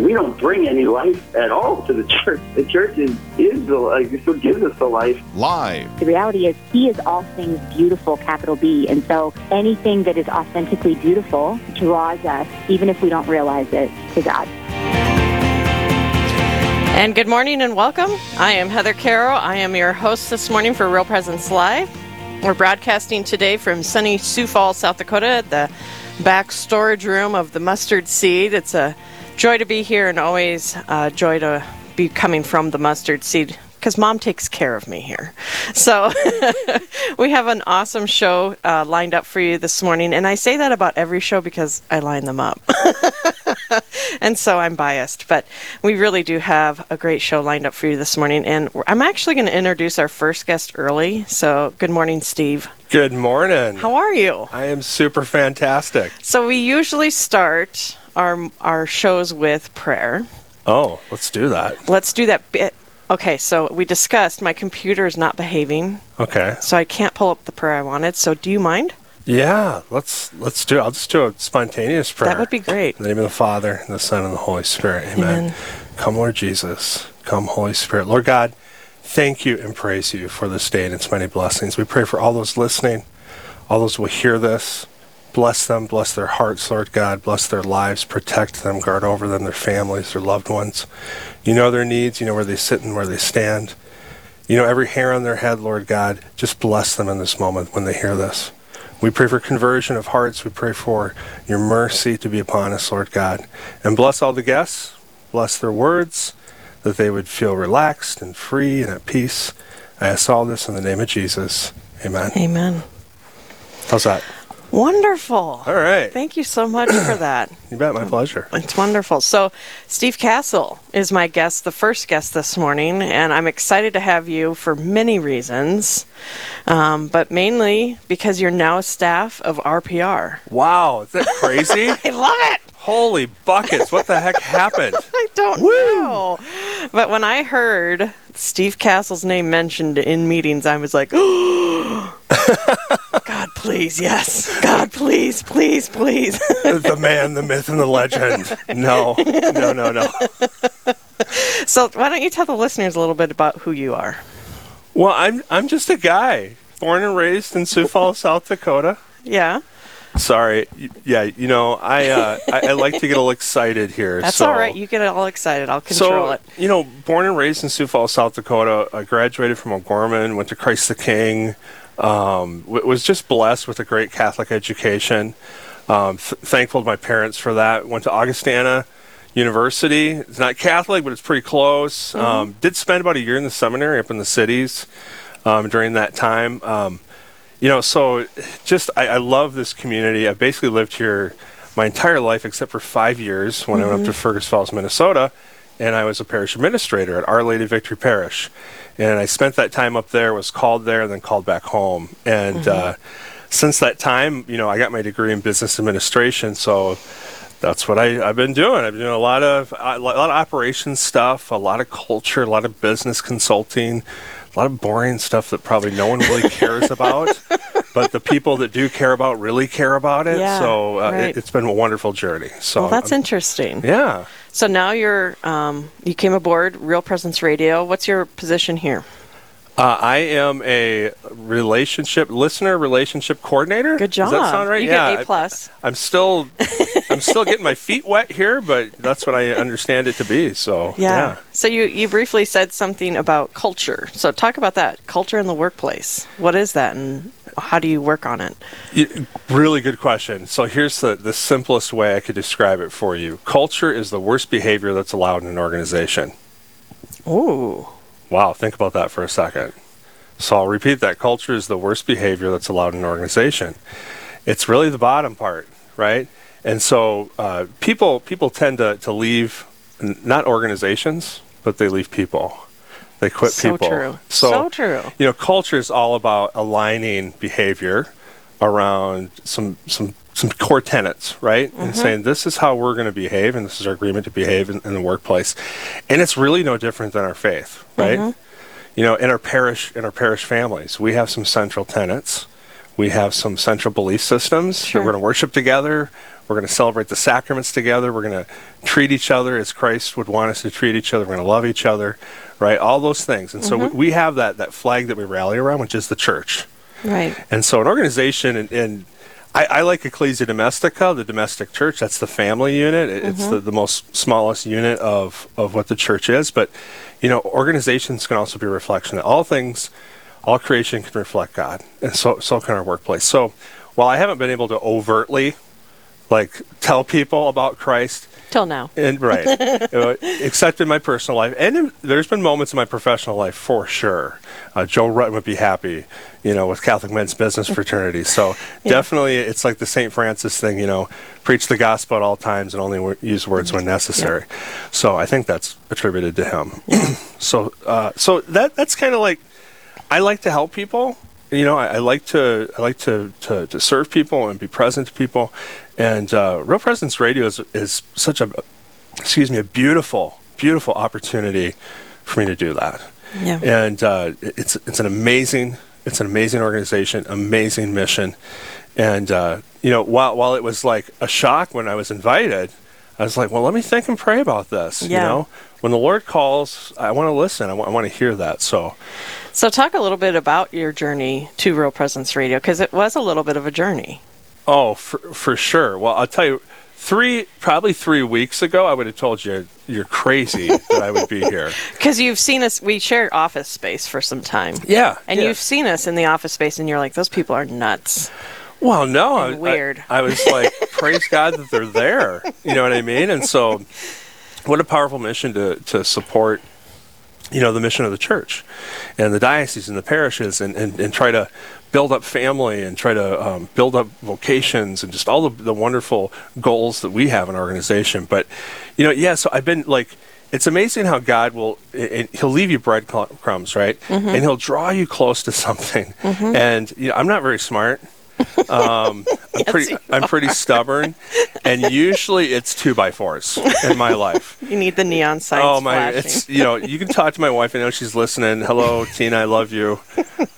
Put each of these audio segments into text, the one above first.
We don't bring any life at all to the church. The church is, is the life. It's what gives us the life. Live. The reality is, He is all things beautiful, capital B. And so anything that is authentically beautiful draws us, even if we don't realize it, to God. And good morning and welcome. I am Heather Carroll. I am your host this morning for Real Presence Live. We're broadcasting today from sunny Sioux Falls, South Dakota, at the back storage room of the Mustard Seed. It's a joy to be here and always uh, joy to be coming from the Mustard Seed because mom takes care of me here. So we have an awesome show uh, lined up for you this morning. And I say that about every show because I line them up. and so I'm biased, but we really do have a great show lined up for you this morning. And I'm actually going to introduce our first guest early. So good morning, Steve. Good morning. How are you? I am super fantastic. So we usually start our our shows with prayer. Oh, let's do that. Let's do that bit. Okay, so we discussed my computer is not behaving, Okay. so I can't pull up the prayer I wanted. So do you mind? Yeah, let's let's do it. I'll just do a spontaneous prayer. That would be great. In the name of the Father, and the Son, and the Holy Spirit. Amen. Amen. Come, Lord Jesus. Come, Holy Spirit. Lord God, thank you and praise you for this day and its many blessings. We pray for all those listening, all those who will hear this. Bless them, bless their hearts, Lord God. Bless their lives, protect them, guard over them, their families, their loved ones. You know their needs, you know where they sit and where they stand. You know every hair on their head, Lord God. Just bless them in this moment when they hear this. We pray for conversion of hearts. We pray for your mercy to be upon us, Lord God. And bless all the guests. Bless their words, that they would feel relaxed and free and at peace. I ask all this in the name of Jesus. Amen. Amen. How's that? Wonderful. All right. Thank you so much for that. You bet. My pleasure. It's wonderful. So, Steve Castle is my guest, the first guest this morning, and I'm excited to have you for many reasons, um, but mainly because you're now staff of RPR. Wow. Is that crazy? I love it. Holy buckets. What the heck happened? I don't know. But when I heard Steve Castle's name mentioned in meetings, I was like, God, please, yes. God, please, please, please. the man, the myth, and the legend. No, no, no, no. so, why don't you tell the listeners a little bit about who you are? Well, I'm I'm just a guy born and raised in Sioux Falls, South Dakota. Yeah. Sorry, yeah, you know I uh, I, I like to get all excited here. That's so, all right. You get all excited. I'll control so it. you know, born and raised in Sioux Falls, South Dakota. I graduated from O'Gorman, went to Christ the King. Um, w- was just blessed with a great Catholic education. Um, th- thankful to my parents for that. Went to Augustana University. It's not Catholic, but it's pretty close. Mm-hmm. Um, did spend about a year in the seminary up in the cities um, during that time. You know, so just I, I love this community. I've basically lived here my entire life except for five years when I went up to Fergus Falls, Minnesota, and I was a parish administrator at Our Lady Victory Parish. And I spent that time up there, was called there, and then called back home. And uh, since that time, you know, I got my degree in business administration, so that's what I, I've been doing. I've been doing a lot of a lot of operations stuff, a lot of culture, a lot of business consulting, a lot of boring stuff that probably no one really cares about. But the people that do care about really care about it. Yeah, so uh, right. it, it's been a wonderful journey. So Well, that's I'm- interesting. yeah. So now you're um, you came aboard Real Presence Radio. What's your position here? Uh, I am a relationship listener, relationship coordinator. Good job. Does that sound right? You yeah. get A plus. I, am still, I'm still getting my feet wet here, but that's what I understand it to be. So Yeah. So you you briefly said something about culture. So talk about that culture in the workplace. What is that, and how do you work on it? Y- Really good question. So here's the, the simplest way I could describe it for you. Culture is the worst behavior that's allowed in an organization. Ooh. Wow, think about that for a second. So I'll repeat that. Culture is the worst behavior that's allowed in an organization. It's really the bottom part, right? And so uh, people people tend to, to leave n- not organizations, but they leave people. They quit So people. true. So true. You know, culture is all about aligning behavior around some some some core tenets, right? And saying this is how we're going to behave, and this is our agreement to behave in, in the workplace, and it's really no different than our faith, right? You know, in our parish, in our parish families, we have some central tenets. We have some central belief systems Sure. that we're going to worship together. We're going to celebrate the sacraments together. We're going to treat each other as Christ would want us to treat each other. We're going to love each other, right? All those things. And so we, mm-hmm. we have that that flag that we rally around, which is the church. Right. And so an organization, and, and I, I like Ecclesia Domestica, the domestic church. That's the family unit. It- It's the, mm-hmm. the most smallest unit of, of what the church is. But, you know, organizations can also be a reflection all things, all creation can reflect God. And so, so can our workplace. So while I haven't been able to overtly, like, tell people about Christ, Till now. and right, except in my personal life, and in, there's been moments in my professional life for sure. Uh, Joe Rutten would be happy, you know, with Catholic Men's Business Fraternity. So definitely, it's like the Saint Francis thing, you know, preach the gospel at all times and only w- use words when necessary. So I think that's attributed to him. so, uh, so that that's kind of like I like to help people. You know, I, I like to I like to, to to serve people and be present to people. And uh, Real Presence Radio is is such a excuse me a beautiful beautiful opportunity for me to do that. Yeah. And uh, it's it's an amazing it's an amazing organization, amazing mission. And uh, you know, while while it was like a shock when I was invited, I was like, well, let me think and pray about this. Yeah. You know, when the Lord calls, I want to listen. I want to hear that. So. So talk a little bit about your journey to Real Presence Radio because it was a little bit of a journey. Oh, for, for sure. Well, I'll tell you, three probably three weeks ago, I would have told you you're crazy that I would be here. Because you've seen us, we share office space for some time. Yeah, And yeah. you've seen us in the office space, and you're like, those people are nuts. Well, no, I, weird. I, I was like, praise God that they're there. You know what I mean? And so, what a powerful mission to to support. You know the mission of the church, and the diocese and the parishes, and, and, and try to build up family and try to um, build up vocations and just all the, the wonderful goals that we have in our organization. But you know, yeah. So I've been like, it's amazing how God will. And he'll leave you breadcrumbs, right? Mm-hmm. And he'll draw you close to something. And you know, I'm not very smart. Um, I'm pretty, I'm pretty stubborn, and usually it's two by fours in my life. You need the neon signs Oh my! flashing. It's you know you can talk to my wife. I know she's listening. Hello, Tina. I love you.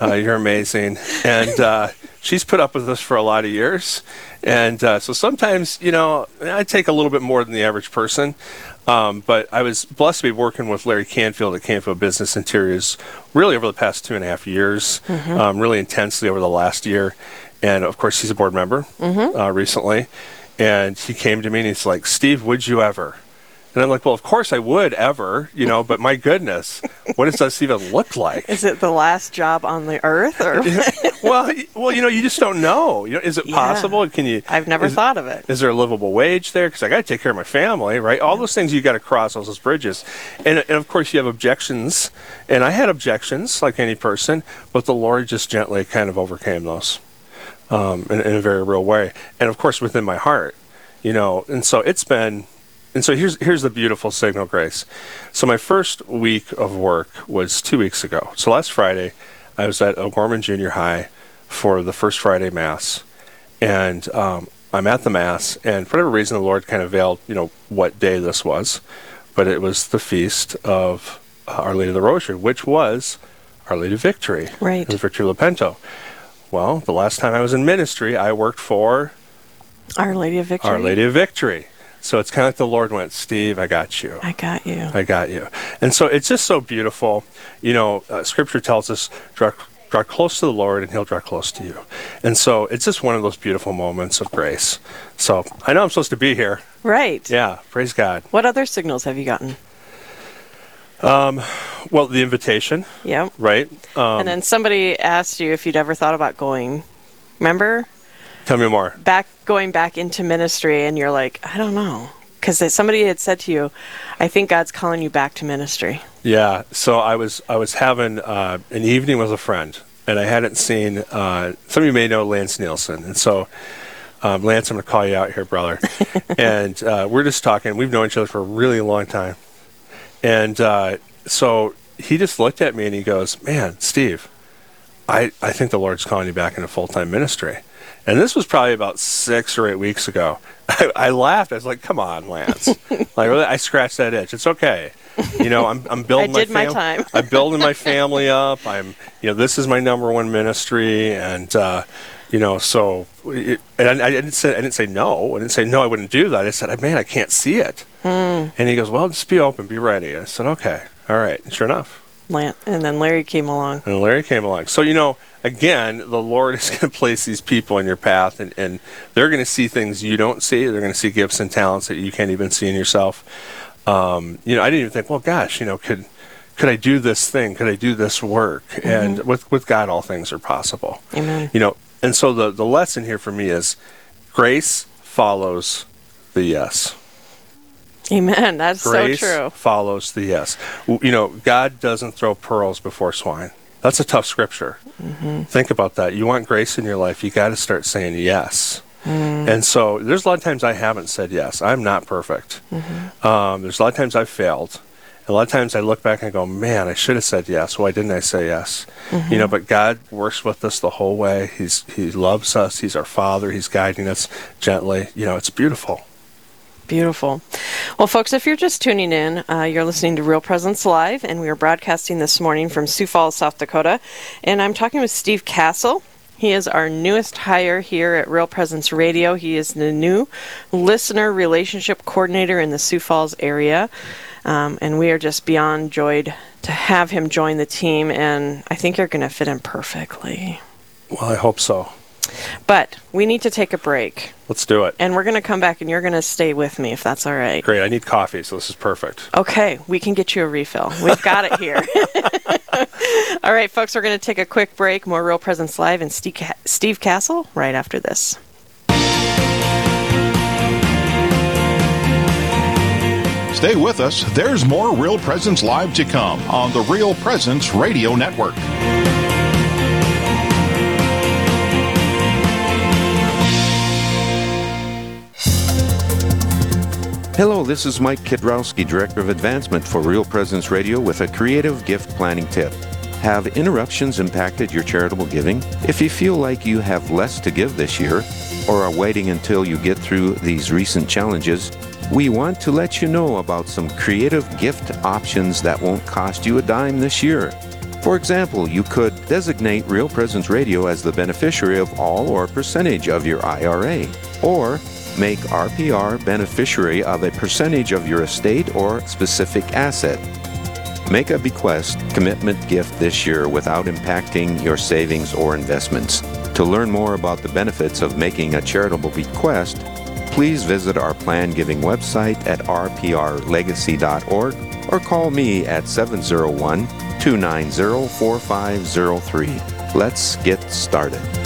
Uh, you're amazing. And uh, she's put up with us for a lot of years. And uh, so sometimes you know I take a little bit more than the average person. Um, but I was blessed to be working with Larry Canfield at Canfield Business Interiors really over the past two and a half years, um, really intensely over the last year. And of course, he's a board member uh, recently. And he came to me and he's like, Steve, would you ever? And I'm like, well, of course I would ever, you know, but my goodness, what does this even look like? Is it the last job on the earth, or well, well, you know, you just don't know. You know, is it Yeah. possible? Can you? I've never is- thought of it. Is there a livable wage there? Because I got to take care of my family, right? All those things you got to cross all those bridges, and and of course you have objections, and I had objections like any person, but the Lord just gently kind of overcame those, um, in, in a very real way, and of course within my heart, you know, and so it's been. And so here's here's the beautiful signal, Grace. So my first week of work was two weeks ago. So last Friday, I was at O'Gorman Junior High for the first Friday Mass, and um, I'm at the Mass, and for whatever reason, the Lord kind of veiled, you know, what day this was, but it was the feast of uh, Our Lady of the Rosary, which was Our Lady of Victory, Right. in Victory Lepanto. Well, the last time I was in ministry, I worked for Our Lady of Victory? Our Lady of Victory. So it's kind of like the Lord went, Steve, I got you. I got you. I got you. And so it's just so beautiful. You know, uh, Scripture tells us, draw, draw close to the Lord and He'll draw close to you. And so it's just one of those beautiful moments of grace. So I know I'm supposed to be here. Right. Yeah, praise God. What other signals have you gotten? Well, the invitation, Yep. right? Um, and then somebody asked you if you'd ever thought about going. Remember tell me more. back going back into ministry, and you're like, I don't know, because somebody had said to you, I think God's calling you back to ministry. Yeah. So I was I was having uh, an evening with a friend, and I hadn't seen. Uh, some of you may know Lance Nielsen, and so um, Lance, I'm going to call you out here, brother. and uh, we're just talking. We've known each other for a really long time, and uh, so he just looked at me and he goes, "Man, Steve, I I think the Lord's calling you back into full time ministry." And this was probably about six or eight weeks ago. I, I laughed. I was like, "Come on, Lance! like, really, I scratched that itch. It's okay. You know, I'm, I'm building I did my, my fam- time. I'm building my family up. I'm, you know, this is my number one ministry, and uh, you know, so it, and I, I didn't say I didn't say no. I didn't say no. I wouldn't do that. I said, man, I can't see it. Hmm. And he goes, well, just be open, be ready. I said, okay, all right. And sure enough, and then Larry came along. and Larry came along. So, you know, again, the Lord is going to place these people in your path, and, and they're going to see things you don't see. They're going to see gifts and talents that you can't even see in yourself. Um, you know, I didn't even think, well, gosh, you know, could could I do this thing? Could I do this work? And with with God, all things are possible. Amen. You know, and so the the lesson here for me is grace follows the yes. Amen. That's Grace so true. follows the yes. You know, God doesn't throw pearls before swine. That's a tough scripture. Mm-hmm. Think about that. You want grace in your life, you got to start saying yes. Mm. And so there's a lot of times I haven't said yes. I'm not perfect. Mm-hmm. Um, there's a lot of times I've failed. A lot of times I look back and I go, man, I should have said yes. Why didn't I say yes? Mm-hmm. You know, but God works with us the whole way. He's He loves us. He's our Father. He's guiding us gently. You know, it's beautiful. Beautiful. Well, folks, if you're just tuning in, uh, you're listening to Real Presence Live, and we are broadcasting this morning from Sioux Falls, South Dakota. And I'm talking with Steve Castle. He is our newest hire here at Real Presence Radio. He is the new listener relationship coordinator in the Sioux Falls area. Um, and we are just beyond joyed to have him join the team, and I think you're going to fit in perfectly. Well, I hope so. But we need to take a break, Let's do it. and we're going to come back, and you're going to stay with me if that's all right. Great. I need coffee, so this is perfect. Okay, we can get you a refill. We've got it here. All right, folks, we're going to take a quick break. More Real Presence Live and Steve, Steve Castle right after this. Stay with us. There's more Real Presence Live to come on the Real Presence Radio Network. Hello, this is Mike Kidrowski, Director of Advancement for Real Presence Radio with a creative gift planning tip. Have interruptions impacted your charitable giving? If you feel like you have less to give this year or are waiting until you get through these recent challenges, we want to let you know about some creative gift options that won't cost you a dime this year. For example, you could designate Real Presence Radio as the beneficiary of all or percentage of your IRA, or make RPR beneficiary of a percentage of your estate or specific asset. Make a bequest commitment gift this year without impacting your savings or investments. To learn more about the benefits of making a charitable bequest, please visit our plan giving website at rprlegacy.org or call me at 701 290 4503. Let's get started.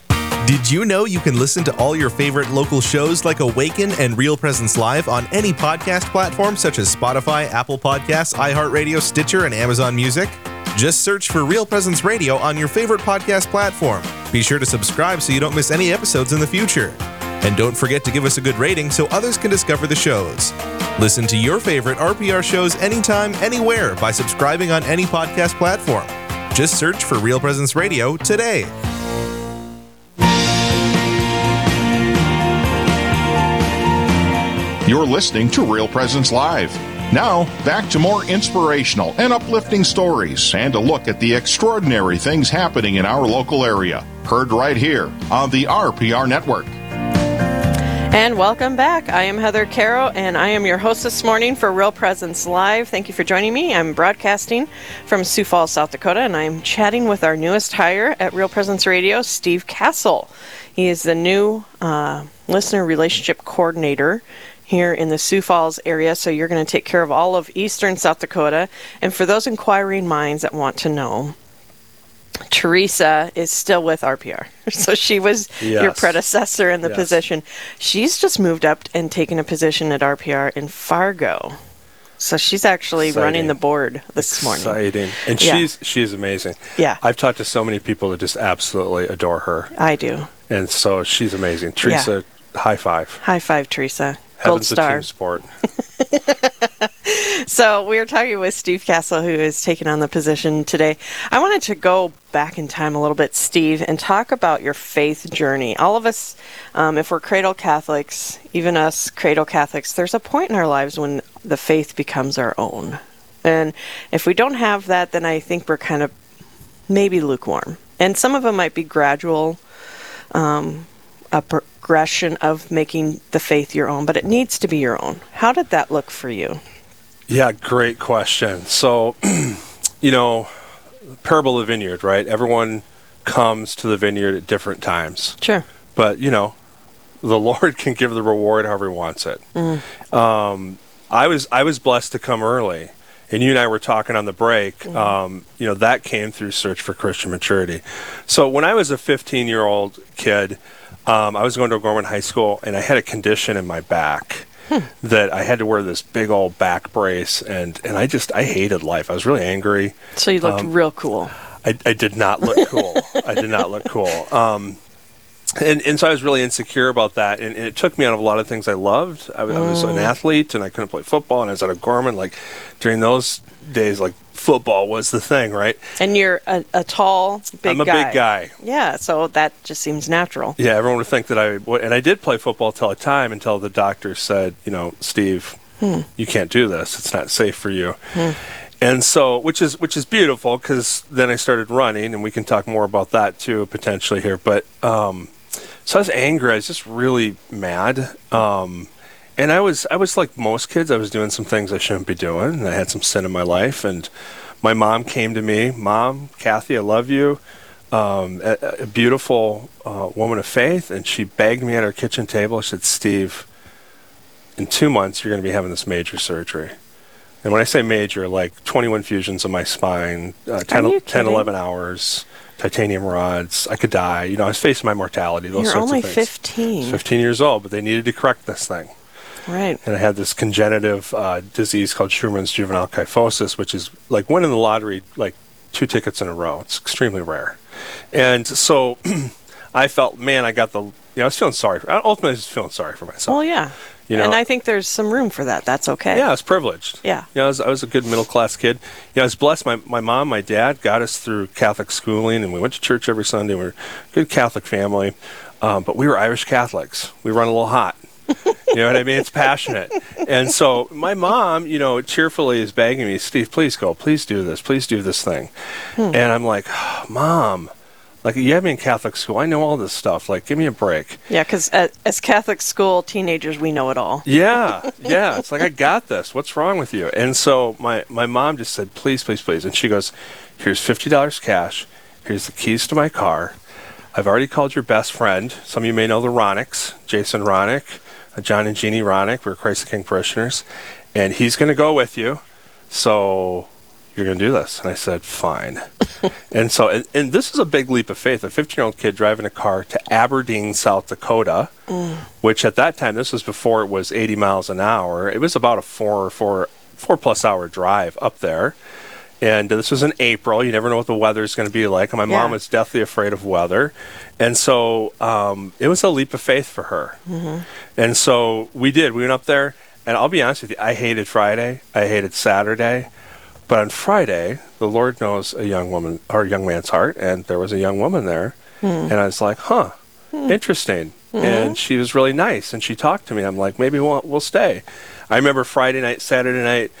Did you know you can listen to all your favorite local shows like Awaken and Real Presence Live on any podcast platform such as Spotify, Apple Podcasts, iHeartRadio, Stitcher, and Amazon Music? Just search for Real Presence Radio on your favorite podcast platform. Be sure to subscribe so you don't miss any episodes in the future. And don't forget to give us a good rating so others can discover the shows. Listen to your favorite RPR shows anytime, anywhere by subscribing on any podcast platform. Just search for Real Presence Radio today. You're listening to Real Presence Live. Now, back to more inspirational and uplifting stories and a look at the extraordinary things happening in our local area. Heard right here on the RPR Network. And welcome back. I am Heather Carroll, and I am your host this morning for Real Presence Live. Thank you for joining me. I'm broadcasting from Sioux Falls, South Dakota, and I'm chatting with our newest hire at Real Presence Radio, Steve Castle. He is the new uh, listener relationship coordinator here in the Sioux Falls area, so you're going to take care of all of eastern South Dakota. And for those inquiring minds that want to know, Teresa is still with RPR. So she was your predecessor in the Yes. position. She's just moved up and taken a position at RPR in Fargo. So she's actually Exciting. running the board this morning. Exciting. And Yeah. she's she's amazing. Yeah. I've talked to so many people that just absolutely adore her. I do. And so she's amazing. Teresa, high five. High five, Teresa. Gold Heaven's a star. team sport. So we were talking with Steve Castle, who is taking on the position today. I wanted to go back in time a little bit, Steve, and talk about your faith journey. All of us, um, if we're cradle Catholics, even us cradle Catholics, there's a point in our lives when the faith becomes our own. And if we don't have that, then I think we're kind of maybe lukewarm. And some of them might be gradual, um, a progression of making the faith your own, but it needs to be your own. How did that look for you? Yeah, great question. So, you know, parable of the vineyard, right? Everyone comes to the vineyard at different times. Sure. But, you know, the Lord can give the reward however he wants it. Mm. Um, I was I was blessed to come early. And you and I were talking on the break. Um, you know that came through search for Christian maturity. So when I was a 15 year old kid, um, I was going to Gorman High School, and I had a condition in my back that I had to wear this big old back brace, and and I just I hated life. I was really angry. So you looked Um, real cool. I, I did not look cool. I did not look cool. Um, and, and so I was really insecure about that, and, and it took me out of a lot of things I loved. I, was- I was an Mm. athlete, and I couldn't play football, and I was at O'Gorman. Like during those days, like football was the thing, right? And you're a, a tall, big I'm a guy. big guy. Yeah, so that just seems natural. Yeah, everyone would think that I would, and I did play football till a time until the doctor said, you know, Steve, Hmm. you can't do this. It's not safe for you. Hmm. And so, which is which is beautiful because then I started running, and we can talk more about that too potentially here. But um, so I was angry. I was just really mad. Um, and I was I was like most kids. I was doing some things I shouldn't be doing. And I had some sin in my life. And my mom came to me, Mom, Kathy, I love you. Um, a, a beautiful uh, woman of faith, and she begged me at her kitchen table. She said, "Steve, in two months you're going to be having this major surgery." And when I say major, like 21 fusions of my spine, uh, 10, 10, 11 hours, titanium rods. I could die. You know, I was facing my mortality. Those You're sorts only of things. 15. 15 years old, but they needed to correct this thing. Right. And I had this congenitive uh, disease called Scheuermann's juvenile kyphosis, which is like winning the lottery like two tickets in a row. It's extremely rare. And so I felt, man, I got the, you know, I was feeling sorry. For, ultimately, I was feeling sorry for myself. Well, yeah. You know- and I think there's some room for that. That's okay. Yeah, I was privileged. Yeah. You know, I was, I was a good middle class kid. You know, I was blessed. My, my mom, my dad got us through Catholic schooling, and we went to church every Sunday. We were a good Catholic family, um, but we were Irish Catholics. We run a little hot. you know what I mean? It's passionate. And so my mom, you know, cheerfully is begging me, Steve, please go, please do this, please do this thing. Hmm. And I'm like, Mom, like you have me in Catholic school. I know all this stuff. Like, give me a break. Yeah, because as Catholic school teenagers, we know it all. Yeah, yeah. It's like I got this. What's wrong with you? And so my my mom just said, please, please, please. And she goes, here's fifty dollars cash. Here's the keys to my car. I've already called your best friend. Some of you may know the Ronicks, Jason Ronick, John and Jeannie Ronick. We're Christ the King parishioners, and he's going to go with you. So you're going to do this. And I said, fine. and so, and, and this is a big leap of faith. A 15 year old kid driving a car to Aberdeen, South Dakota, which at that time, this was before it was 80 miles an hour. It was about a four, four, four plus hour drive up there. And this was in April. You never know what the weather is going to be like. And my Yeah. mom was deathly afraid of weather. And so um, it was a leap of faith for her. Mhm. And so we did. We went up there, and I'll be honest with you, I hated Friday. I hated Saturday. But on Friday, the Lord knows a young woman or a young man's heart, and there was a young woman there. Hmm. And I was like, huh, interesting. And she was really nice, and she talked to me. I'm like, maybe we'll, we'll stay. I remember Friday night, Saturday night,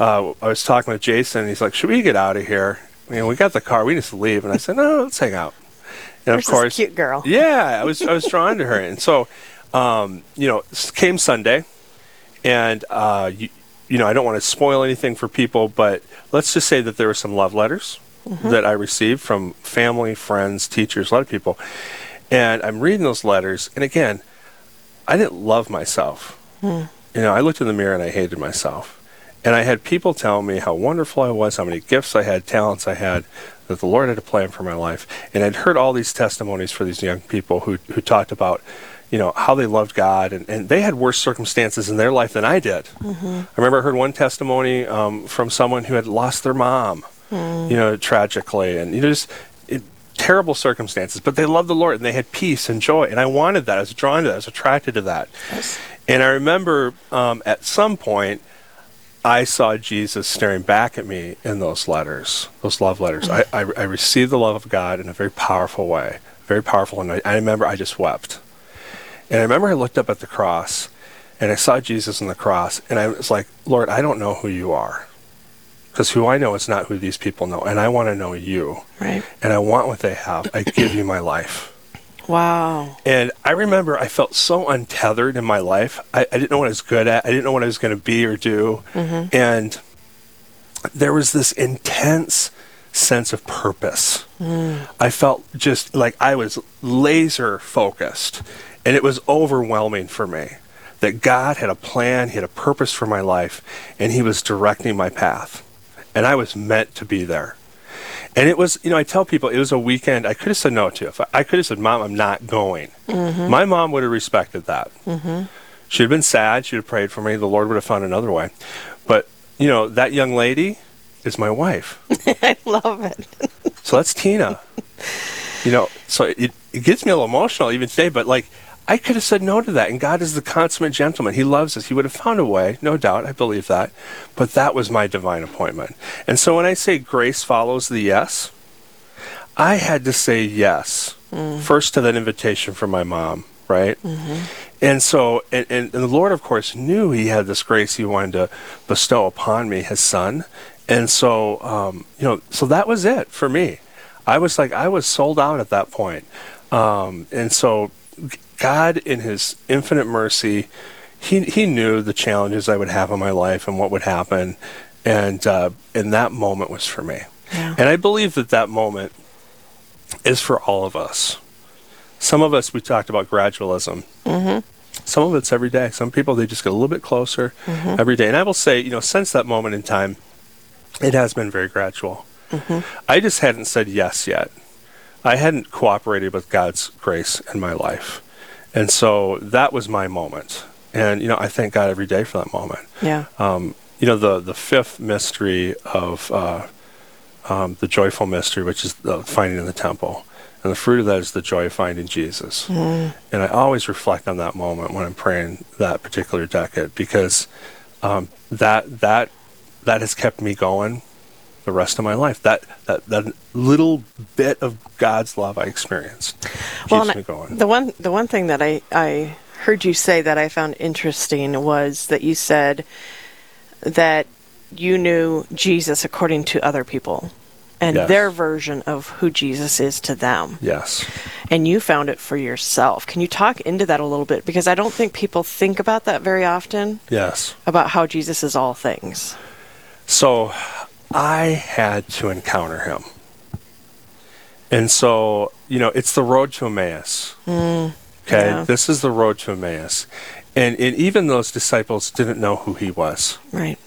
uh, I was talking with Jason, and he's like, should we get out of here? You know, we got the car, we need to leave. And I said, no, let's hang out. And There's of course, cute girl. yeah, I was I was drawn to her, and so um, you know, came Sunday, and uh, you, you know, I don't want to spoil anything for people, but let's just say that there were some love letters Mhm. that I received from family, friends, teachers, a lot of people, and I'm reading those letters, and again, I didn't love myself. Hmm. You know, I looked in the mirror and I hated myself. And I had people tell me how wonderful I was, how many gifts I had, talents I had, that the Lord had a plan for my life. And I'd heard all these testimonies for these young people who, who talked about, you know, how they loved God and, and they had worse circumstances in their life than I did. Mm-hmm. I remember I heard one testimony um, from someone who had lost their mom, Mm. you know, tragically, and you know, just it, terrible circumstances. But they loved the Lord and they had peace and joy, and I wanted that. I was drawn to that. I was attracted to that. And I remember um, at some point, I saw Jesus staring back at me in those letters, those love letters. I, I, I received the love of God in a very powerful way, very powerful. And I, I remember I just wept. And I remember I looked up at the cross and I saw Jesus on the cross, and I was like, Lord, I don't know who you are. Because who I know is not who these people know. And I want to know you. Right. And I want what they have. I give you my life. Wow. And I remember I felt so untethered in my life. I, I didn't know what I was good at. I didn't know what I was going to be or do. Mhm. And there was this intense sense of purpose. Mm. I felt just like I was laser focused. And it was overwhelming for me that God had a plan, He had a purpose for my life, and He was directing my path. And I was meant to be there. And it was, you know, I tell people it was a weekend I could have said no to. If I, I could have said, Mom, I'm not going. Mhm. My mom would have respected that. Mm-hmm. She'd have been sad. She'd have prayed for me. The Lord would have found another way. But, you know, that young lady is my wife. I love it. So that's Tina. You know, so it, it gets me a little emotional even today, but like, I could have said no to that. And God is the consummate gentleman. He loves us. He would have found a way, no doubt. I believe that. But that was my divine appointment. And so when I say grace follows the yes, I had to say yes Mm. first to that invitation from my mom, right? Mm-hmm. And so, and, and, the Lord, of course, knew He had this grace He wanted to bestow upon me, His Son. And so, um, you know, so that was it for me. I was like, I was sold out at that point. Um, and so, God, in His infinite mercy, He He knew the challenges I would have in my life and what would happen, and uh, and that moment was for me. Yeah. And I believe that that moment is for all of us. Some of us, we talked about gradualism. Mm-hmm. Some of it's every day. Some people, they just get a little bit closer Mhm. every day. And I will say, you know, since that moment in time, it has been very gradual. Mm-hmm. I just hadn't said yes yet. I hadn't cooperated with God's grace in my life. And so that was my moment. And, you know, I thank God every day for that moment. Yeah. Um, you know, the, the fifth mystery of uh, um, the joyful mystery, which is the finding in the temple. And the fruit of that is the joy of finding Jesus. Mm. And I always reflect on that moment when I'm praying that particular decade because um, that that that has kept me going the rest of my life. That that that little bit of God's love I experienced keeps Well, me going. the one the one thing that I I heard you say that I found interesting was that you said that you knew Jesus according to other people and Yes. their version of who Jesus is to them. Yes. And you found it for yourself. Can you talk into that a little bit because I don't think people think about that very often Yes. about how Jesus is all things. So I had to encounter him. And so, you know, it's the road to Emmaus. Mm, Okay. yeah. This is the road to Emmaus. And, and even those disciples didn't know who he was. Right.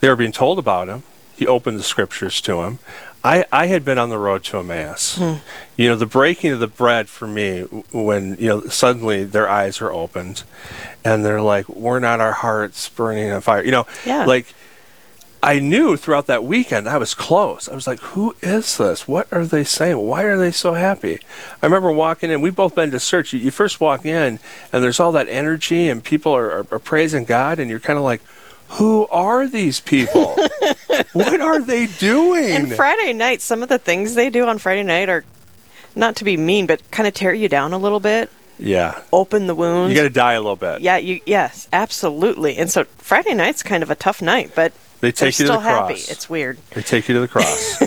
They were being told about him. He opened the scriptures to him. I, I had been on the road to Emmaus. Hmm. You know, the breaking of the bread for me, when, you know, suddenly their eyes are opened and they're like, we're not our hearts burning on fire. You know, Yeah. like, I knew throughout that weekend I was close. I was like, who is this? What are they saying? Why are they so happy? I remember walking in, we've both been to church. You, you first walk in, and there's all that energy, and people are, are, are praising God, and you're kind of like, who are these people? what are they doing? And Friday night, some of the things they do on Friday night are not to be mean, but kind of tear you down a little bit, yeah. open the wounds. You got to die a little bit. Yeah, you yes, absolutely. And so Friday night's kind of a tough night, but They they're take you to the happy. cross. It's weird. They take you to the cross.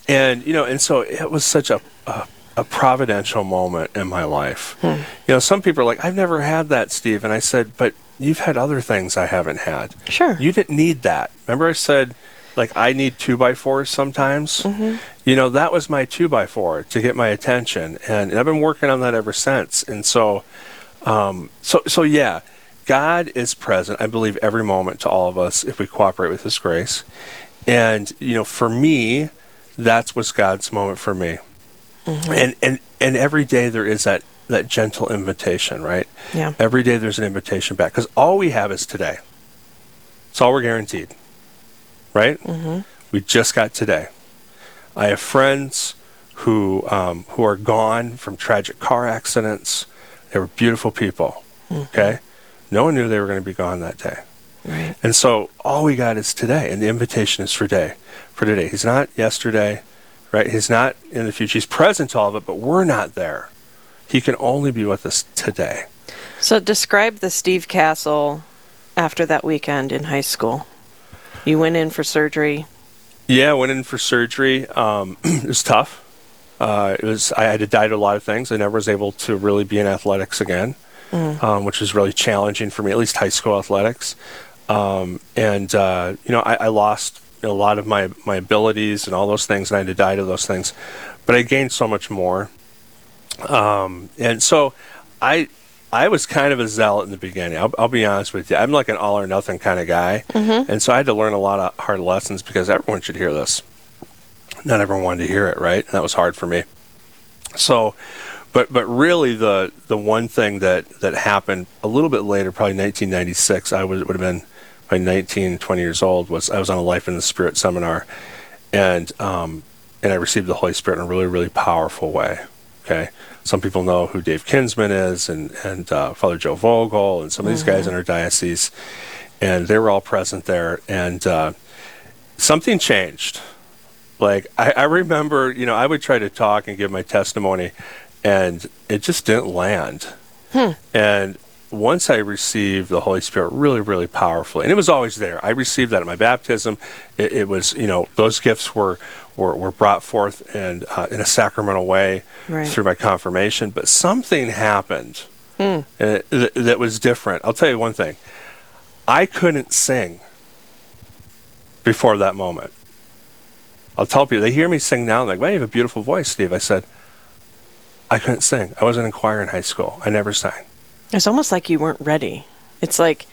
and, you know, and so it was such a, a, a providential moment in my life. Hmm. You know, some people are like, I've never had that, Steve. And I said, but you've had other things I haven't had. Sure. You didn't need that. Remember, I said, like, I need two by fours sometimes? Mhm. You know, that was my two by four to get my attention. And I've been working on that ever since. And so, um, so, so yeah. God is present, I believe, every moment to all of us if we cooperate with His grace. And, you know, for me, that's what's God's moment for me. Mm-hmm. And, and, and every day there is that, that gentle invitation, right? Yeah. Every day there's an invitation back because all we have is today. It's all we're guaranteed, right? Mhm. We just got today. I have friends who um, who are gone from tragic car accidents. They were beautiful people. Okay, no one knew they were going to be gone that day. Right. And so all we got is today, and the invitation is for day, for today. He's not yesterday, right? He's not in the future. He's present to all of it, but we're not there. He can only be with us today. So describe the Steve Castle after that weekend in high school. You went in for surgery. Yeah, I went in for surgery. Um, it was tough. Uh, it was I had to die to a lot of things. I never was able to really be in athletics again, Mm. um, which was really challenging for me, at least high school athletics. Um, and uh, you know, I, I lost a lot of my my abilities and all those things, and I had to die to those things. But I gained so much more. Um, and so, I I was kind of a zealot in the beginning. I'll, I'll be honest with you. I'm like an all or nothing kind of guy, Mhm. and so I had to learn a lot of hard lessons because everyone should hear this. Not everyone wanted to hear it, right? And that was hard for me. So, but but really the the one thing that that happened a little bit later, probably 1996, I would would have been by 19, 20 years old. Was I was on a Life in the Spirit seminar, and um, and I received the Holy Spirit in a really really powerful way. Okay, some people know who Dave Kinsman is, and and uh, Father Joe Vogel, and some of these guys in our diocese, and they were all present there, and uh, something changed. Like I, I remember, you know, I would try to talk and give my testimony, and it just didn't land. Hmm. And once I received the Holy Spirit really, really powerfully, and it was always there. I received that at my baptism. It, it was, you know, those gifts were were, were brought forth and uh, in a sacramental way Right. through my confirmation. But something happened Hmm. uh, th- that was different. I'll tell you one thing. I couldn't sing before that moment. I'll tell people, they hear me sing now, like, wow, you have a beautiful voice, Steve. I said, I couldn't sing. I wasn't in choir in high school. I never sang. It's almost like you weren't ready. It's like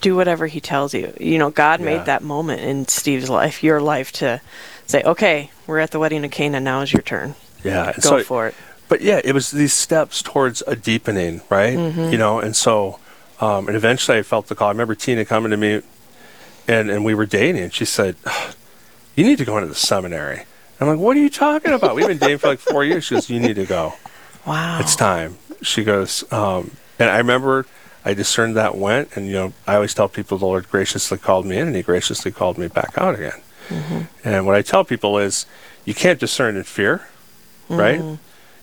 do whatever he tells you. You know, God Yeah. made that moment in Steve's life, your life, to say, "Okay, we're at the wedding of Cana. Now is your turn. Yeah. Go so- for it." But yeah, it was these steps towards a deepening, right? Mhm. You know, and so, um, and eventually I felt the call. I remember Tina coming to me and, and we were dating and she said, you need to go into the seminary. I'm like, what are you talking about? We've been dating for like four years. She goes, you need to go. Wow. It's time. She goes, um, and I remember I discerned that went, and you know, I always tell people the Lord graciously called me in, and He graciously called me back out again. Mhm. And what I tell people is, you can't discern in fear, right? Mhm.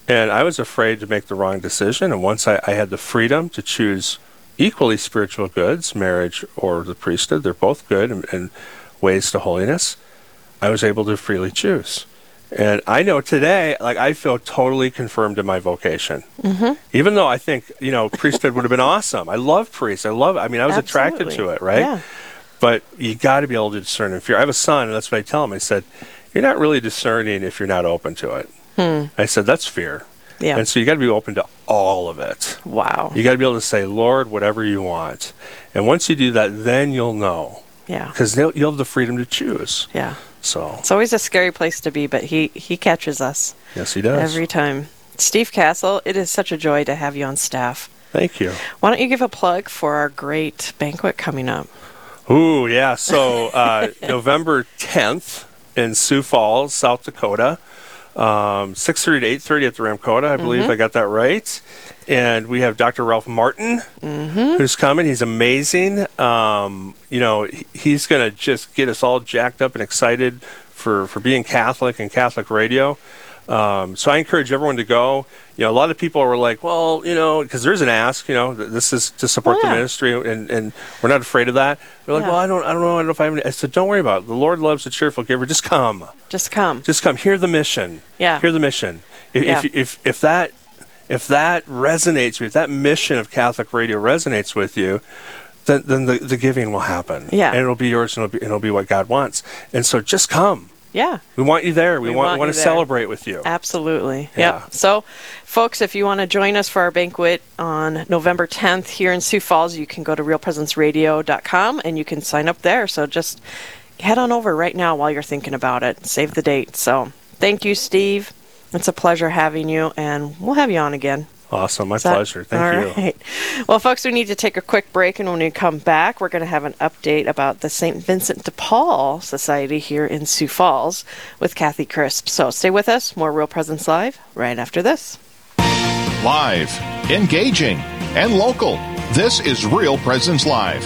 And I was afraid to make the wrong decision, and once I, I had the freedom to choose equally spiritual goods, marriage or the priesthood, they're both good and, and ways to holiness. I was able to freely choose. And I know today, like I feel totally confirmed in my vocation. Mhm. Even though I think, you know, priesthood would have been awesome. I love priests. I love I mean, I was attracted to it, right? Yeah. But you got to be able to discern in fear. I have a son, and that's what I tell him. I said, You're not really discerning if you're not open to it. Hmm. I said, That's fear. Yeah. And so you got to be open to all of it. Wow. You got to be able to say, Lord, whatever you want. And once you do that, then you'll know. Yeah. Because you'll have the freedom to choose. Yeah. So, It's always a scary place to be, but he he catches us yes, he does. every time. Steve Castle, it is such a joy to have you on staff. Thank you. Why don't you give a plug for our great banquet coming up? Ooh, yeah. So uh, November 10th in Sioux Falls, South Dakota, um, 6.30 to 8.30 at the Ramkota. I believe Mhm. I got that right. And we have Dr. Ralph Martin Mm-hmm. who's coming. He's amazing. Um, you know, he's going to just get us all jacked up and excited for, for being Catholic and Catholic radio. Um, so I encourage everyone to go. You know, a lot of people were like, well, you know, because there's an ask, you know, this is to support Oh, yeah. the ministry, and, and we're not afraid of that. They're like, Yeah. well, I don't, I don't know, I don't know if I have any. I said, don't worry about it. The Lord loves a cheerful giver. Just come, Just come. just come. Hear the mission. Yeah. Hear the mission. If, Yeah. if, if, if that, if that resonates with you, if that mission of Catholic radio resonates with you, then, then the, the giving will happen. Yeah. And it'll be yours and it'll be, it'll be what God wants. And so just come. Yeah. We want you there. We, We want, want want to there. celebrate with you. Absolutely. Yeah. Yep. So, folks, if you want to join us for our banquet on November 10th here in Sioux Falls, you can go to realpresenceradio.com and you can sign up there. So, just head on over right now while you're thinking about it. Save the date. So, thank you, Steve. It's a pleasure having you, and we'll have you on again. Awesome. My that- pleasure. Thank all you. right. Well, folks, we need to take a quick break, and when we come back, we're going to have an update about the St. Vincent de Paul Society here in Sioux Falls with Kathy Crisp. So stay with us. More Real Presence Live right after this. Live, engaging, and local. This is Real Presence Live,